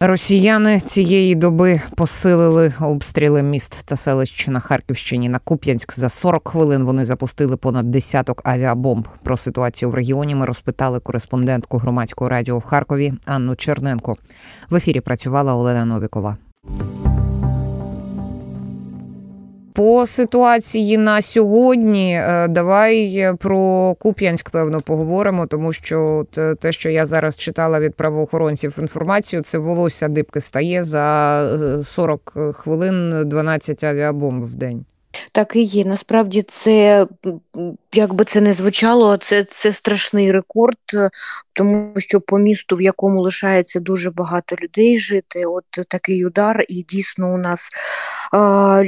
Росіяни цієї доби посилили обстріли міст та селищ на Харківщині на Куп'янськ. За 40 хвилин вони запустили понад десяток авіабомб. Про ситуацію в регіоні ми розпитали кореспондентку громадського радіо в Харкові Анну Черненко. В ефірі працювала Олена Новікова. По ситуації на сьогодні е, давай про Куп'янськ певно поговоримо, тому що те, що я зараз читала від правоохоронців інформацію, це волосся дибки стає за 40 е, хвилин 12 авіабомб в день. Так і є. Насправді це як би це не звучало, це це страшний рекорд, е, тому що по місту, в якому лишається дуже багато людей жити, от такий удар, і дійсно у нас а,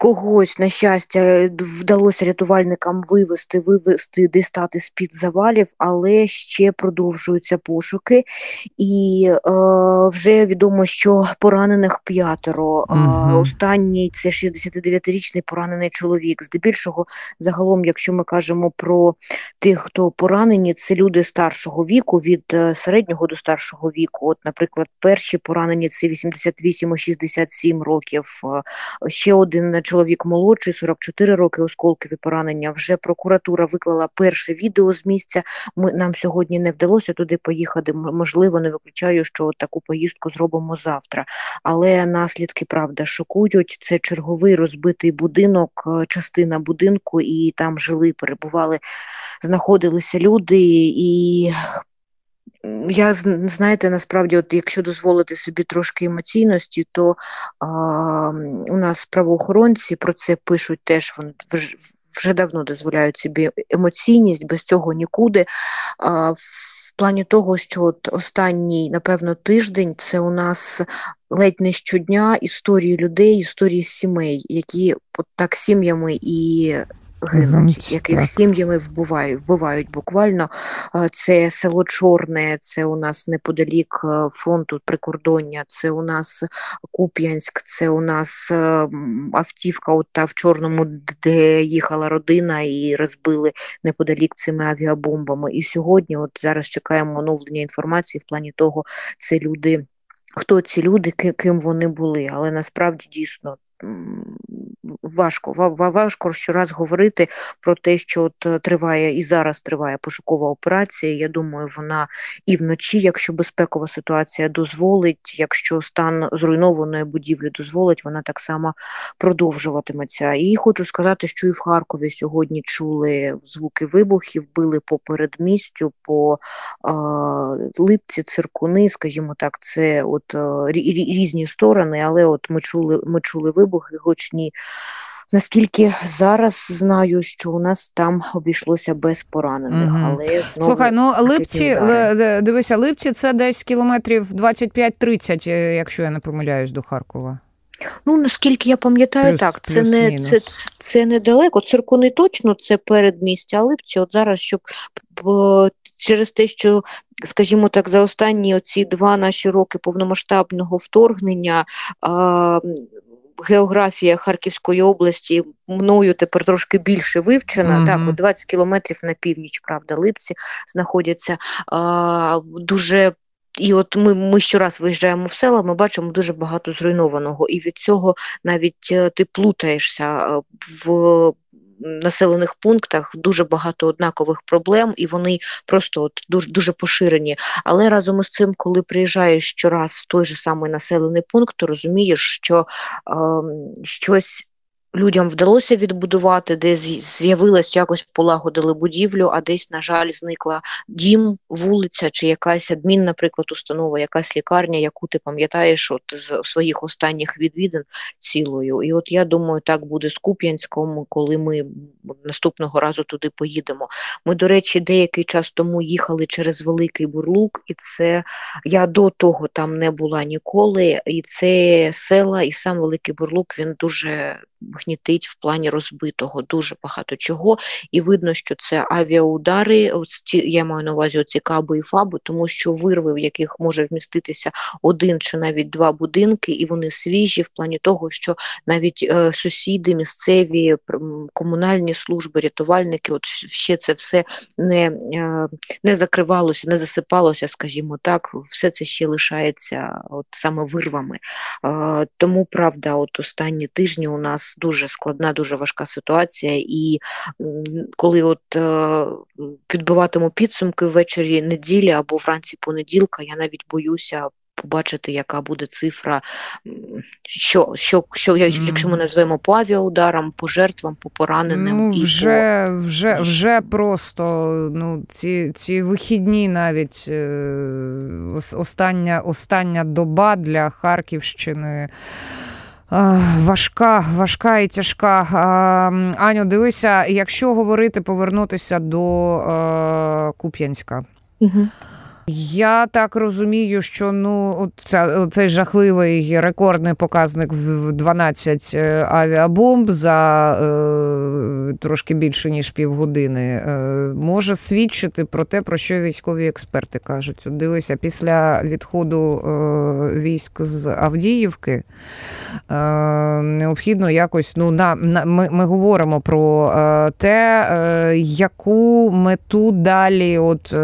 когось, на щастя, вдалося рятувальникам вивести, вивести, дістати з-під завалів, але ще продовжуються пошуки, і е, вже відомо, що поранених п'ятеро. Угу. Останній це 69-річний поранений чоловік. Здебільшого, загалом, якщо ми кажемо про тих, хто поранені, це люди старшого віку, від е, середнього до старшого віку. От, наприклад, перші поранені це 88-67 років. Е, ще один чоловік молодший, 44 роки осколкові поранення. Вже прокуратура виклала перше відео з місця. Ми нам сьогодні не вдалося туди поїхати. Можливо, не виключаю, що таку поїздку зробимо завтра. Але наслідки правда шокують. Це черговий розбитий будинок, е, частина будинку, і там жили, перебували, знаходилися люди і. Я знаєте, насправді, от якщо дозволити собі трошки емоційності, то а, у нас правоохоронці про це пишуть теж вони вже давно дозволяють собі емоційність, без цього нікуди. А, в плані того, що от останній, напевно, тиждень це у нас ледь не щодня історії людей, історії сімей, які от так сім'ями і гинуть, яких сім'ями вбивають, вбивають буквально. Це село Чорне, це у нас неподалік е, фронту прикордоння, це у нас Куп'янськ, це у нас е, автівка от та в Чорному, де їхала родина і розбили неподалік цими авіабомбами. І сьогодні, от зараз чекаємо оновлення інформації в плані того, це люди. Хто ці люди, ким вони були, але насправді дійсно важко важко щораз говорити про те, що от е, триває і зараз триває пошукова операція. Я думаю, вона і вночі, якщо безпекова ситуація дозволить, якщо стан зруйнованої будівлі дозволить, вона так само продовжуватиметься. І хочу сказати, що і в Харкові сьогодні чули звуки вибухів, били по передмістю, по е, липці, циркуни, скажімо так, це от е, різні сторони, але от ми чули, ми чули вибухи гучні. Наскільки зараз знаю, що у нас там обійшлося без поранених, угу. але знову слухай, ну липці дивися, липці це десь кілометрів 25-30, е, якщо я не помиляюсь до Харкова. Ну наскільки я пам'ятаю, плюс, так це плюс, не це, це недалеко. Циркуни точно це передмістя, а липці. От зараз щоб через те, що. Скажімо так, за останні оці два наші роки повномасштабного вторгнення географія Харківської області мною тепер трошки більше вивчена. Mm-hmm. Так, 20 кілометрів на північ, правда, липці знаходяться а, дуже. І от ми ми щораз виїжджаємо в села, ми бачимо дуже багато зруйнованого, і від цього навіть е, ти плутаєшся е, в населених пунктах дуже багато однакових проблем, і вони просто от дуже дуже поширені. Але разом із цим, коли приїжджаєш щораз в той же самий населений пункт, то розумієш, що е, щось людям вдалося відбудувати, де з'явилось якось полагодили будівлю, а десь, на жаль, зникла дім, вулиця чи якась адмін, наприклад, установа, якась лікарня, яку ти пам'ятаєш от з своїх останніх відвідин цілою. І от я думаю, так буде з Куп'янськом, коли ми наступного разу туди поїдемо. Ми, до речі, деякий час тому їхали через Великий Бурлук, і це я до того там не була ніколи. І це села, і сам Великий Бурлук він дуже гнітить в плані розбитого дуже багато чого, і видно, що це авіаудари. Я маю на увазі оці каби і фаби, тому що вирви, в яких може вміститися один чи навіть два будинки, і вони свіжі в плані того, що навіть е, сусіди, місцеві комунальні служби, рятувальники, от ще це все не, е, не закривалося, не засипалося, скажімо так, все це ще лишається от саме вирвами. Е, тому правда, от останні тижні у нас дуже складна, дуже важка ситуація, і коли от е, підбиватиму підсумки ввечері неділі або вранці понеділка, я навіть боюся. Побачити, яка буде цифра, що, що, що якщо ми назвемо по авіаударам, по жертвам, по пораненим. Ну, і вже по... вже, вже просто ну, ці ці вихідні навіть е, остання, остання доба для Харківщини. Важка, важка і тяжка. Аню, дивися, якщо говорити, повернутися до е, Куп'янська. Угу. Я так розумію, що ну ця, цей жахливий рекордний показник в 12 е, авіабомб за е, трошки більше ніж півгодини е, може свідчити про те, про що військові експерти кажуть. От Дивися, після відходу е, військ з Авдіївки е, необхідно якось ну на, на ми, ми говоримо про е, те, яку мету далі, от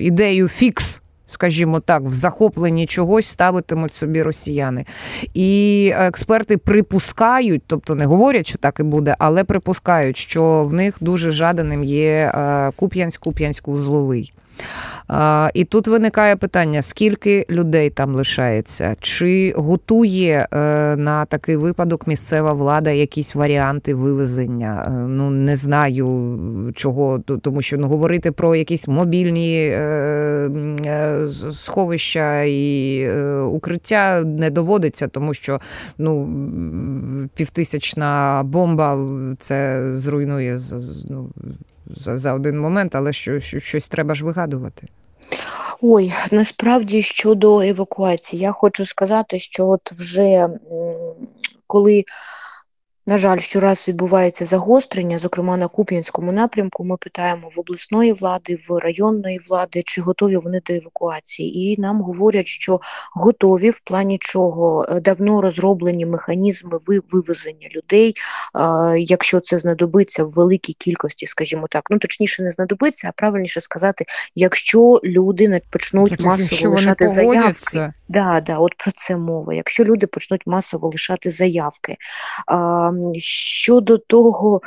ідею фікс. Скажімо так, в захопленні чогось ставитимуть собі росіяни. І експерти припускають, тобто не говорять, що так і буде, але припускають, що в них дуже жаданим є Куп'янськ, Куп'янськ-Узловий. І тут виникає питання: скільки людей там лишається? Чи готує е, на такий випадок місцева влада якісь варіанти вивезення? Е, ну не знаю чого, тому що ну, говорити про якісь мобільні е, сховища і укриття не доводиться, тому що ну, півтисячна бомба це зруйнує ну, за за один момент, але що, що щось треба ж вигадувати. Ой, насправді щодо евакуації, я хочу сказати, що от вже коли на жаль, щораз відбувається загострення, зокрема на Куп'янському напрямку. Ми питаємо в обласної влади, в районної влади, чи готові вони до евакуації. І нам говорять, що готові в плані чого е, давно розроблені механізми вивезення людей, якщо це знадобиться в великій кількості, скажімо так. Ну точніше, не знадобиться, а правильніше сказати, якщо люди почнуть так, масово лишати заявки. Да, да, от про це мова. Якщо люди почнуть масово лишати заявки. Щодо того,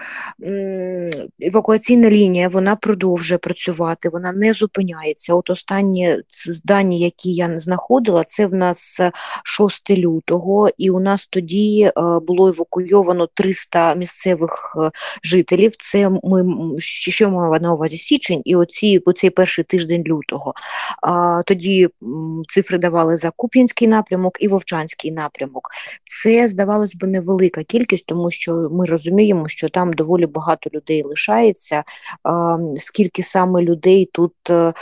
евакуаційна лінія вона продовжує працювати, вона не зупиняється. От останні дані, які я знаходила, це в нас 6 лютого, і у нас тоді е, було евакуйовано 300 місцевих е, жителів. Це ми що маю на увазі січень, і оці оцей перший тиждень лютого. Тоді цифри давали за Куп'янський напрямок і Вовчанський напрямок. Це здавалось би невелика кількість тому що ми розуміємо, що там доволі багато людей лишається. Скільки саме людей тут е,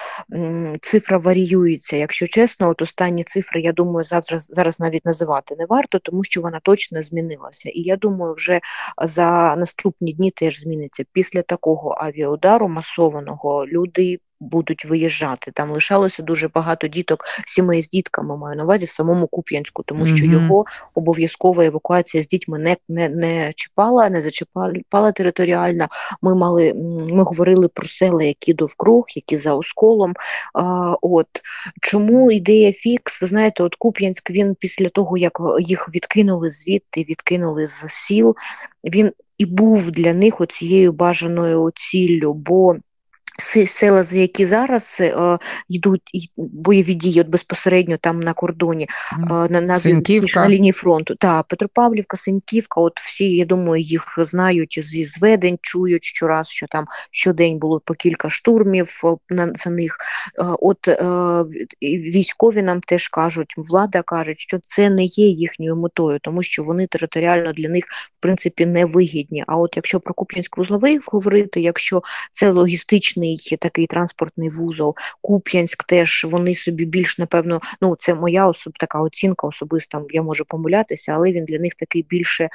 цифра варіюється, якщо чесно, от останні цифри, я думаю, зараз зараз навіть називати не варто, тому що вона точно змінилася. І я думаю, вже за наступні дні теж зміниться. Після такого авіаудару масованого люди будуть виїжджати. Там лишалося дуже багато діток, сімей з дітками маю на увазі в самому Куп'янську, тому що mm-hmm. його обов'язкова евакуація з дітьми не не, не чіпала, не зачіпала територіально. Ми мали ми говорили про села, які довкруг, які за осколом. А, От чому ідея фікс? Ви знаєте, от Куп'янськ він після того, як їх відкинули звідти, відкинули з сіл, він і був для них оцією бажаною ціллю. бо Села, за які зараз е, йдуть бойові дії от безпосередньо там на кордоні, е, на на, на лінії фронту. Та Петропавлівка, Синьківка, от всі, я думаю, їх знають зі зведень, чують щораз, що там щодень було по кілька штурмів на за них. Е, от е, військові нам теж кажуть, влада каже, що це не є їхньою метою, тому що вони територіально для них в принципі не вигідні. А от якщо про Куп'янськ вузловий говорити, якщо це логістичний стратегічний такий транспортний вузол. Куп'янськ теж вони собі більш напевно. Ну це моя особ, така оцінка особиста. Я можу помилятися, але він для них такий більше е,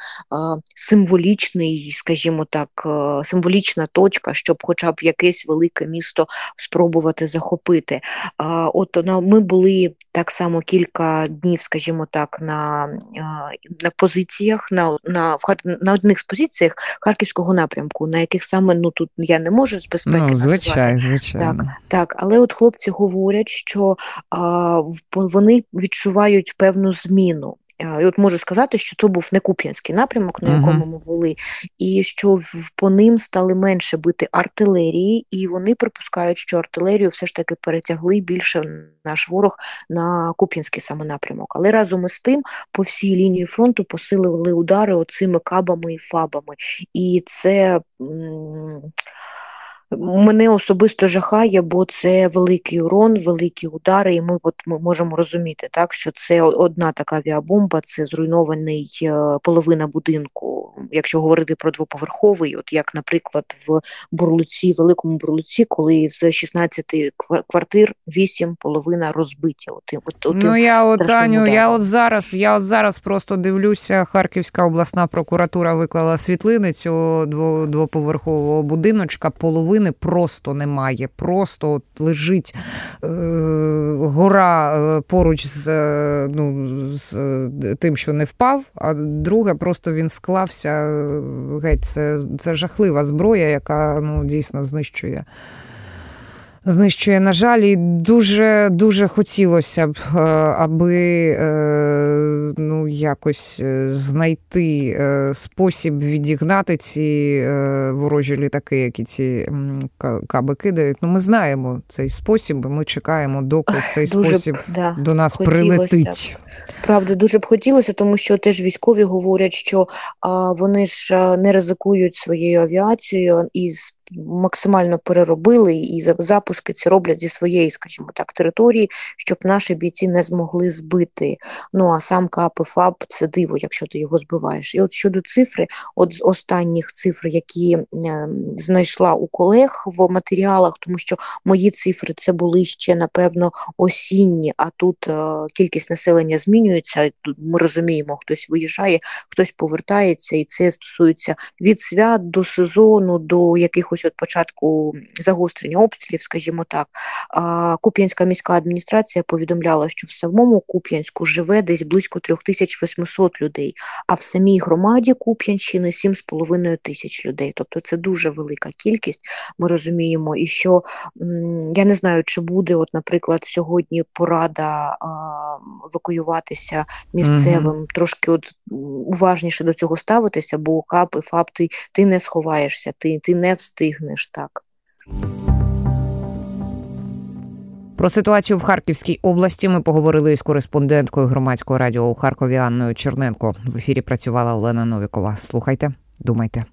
символічний, скажімо так, е, символічна точка, щоб, хоча б якесь велике місто спробувати захопити. Е, от ми були так само кілька днів, скажімо так, на на позиціях, на на, на одних з позиціях харківського напрямку, на яких саме ну тут я не можу з безпеки ну, звичайно, звичайно. Так, так, але от хлопці говорять, що а, вони відчувають певну зміну. І от можу сказати, що це був не Куп'янський напрямок, на якому ми були, і що по ним стали менше бити артилерії, і вони припускають, що артилерію все ж таки перетягли більше наш ворог на Куп'янський саме напрямок. Але разом із тим по всій лінії фронту посилили удари оцими кабами і фабами. І це. М- Мене особисто жахає, бо це великий урон, великі удари, і ми от ми можемо розуміти, так що це одна така авіабомба, це зруйнований е, половина будинку. Якщо говорити про двоповерховий, от як, наприклад, в Бурлуці, великому Бурлуці, коли з 16 квартир 8 половина розбиті. От, от, от ну я от Аню, я от зараз, я от зараз просто дивлюся, Харківська обласна прокуратура виклала світлини цього двоповерхового будиночка. Половина половини просто немає. Просто от лежить е, гора е, поруч з е, ну, з тим, що не впав, а друге, просто він склався. Е, геть, це, це жахлива зброя, яка ну, дійсно знищує знищує, на жаль, і дуже дуже хотілося б, е, аби е, ну, якось е, знайти спосіб відігнати ці ворожі літаки, які ці каби кидають. Ну, Ми знаємо цей спосіб, ми чекаємо, доки цей дуже спосіб б, да, до нас хотілося. прилетить. Правда, дуже б хотілося, тому що теж військові говорять, що а, вони ж не ризикують своєю авіацією і максимально переробили і запуски ці роблять зі своєї, скажімо так, території, щоб наші бійці не змогли збити. Ну а сам КАП і це диво, якщо ти його збиваєш. І от щодо цифри, от з останніх цифр, які е, знайшла у колег в матеріалах, тому що мої цифри це були ще напевно осінні, а тут е, кількість населення змінюється. Ми розуміємо, хтось виїжджає, хтось повертається, і це стосується від свят до сезону, до якихось якось от початку загострення обстрілів, скажімо так, Куп'янська міська адміністрація повідомляла, що в самому Куп'янську живе десь близько 3800 людей, а в самій громаді Куп'янщини 7,5 тисяч людей. Тобто це дуже велика кількість. Ми розуміємо, і що я не знаю, чи буде, от, наприклад, сьогодні порада евакуюватися місцевим, угу. трошки от уважніше до цього ставитися, бо КАП і ФАП ти, ти не сховаєшся, ти, ти не встиг встигнеш так. Про ситуацію в Харківській області ми поговорили із кореспонденткою громадського радіо у Харкові Анною Черненко. В ефірі працювала Олена Новікова. Слухайте, думайте.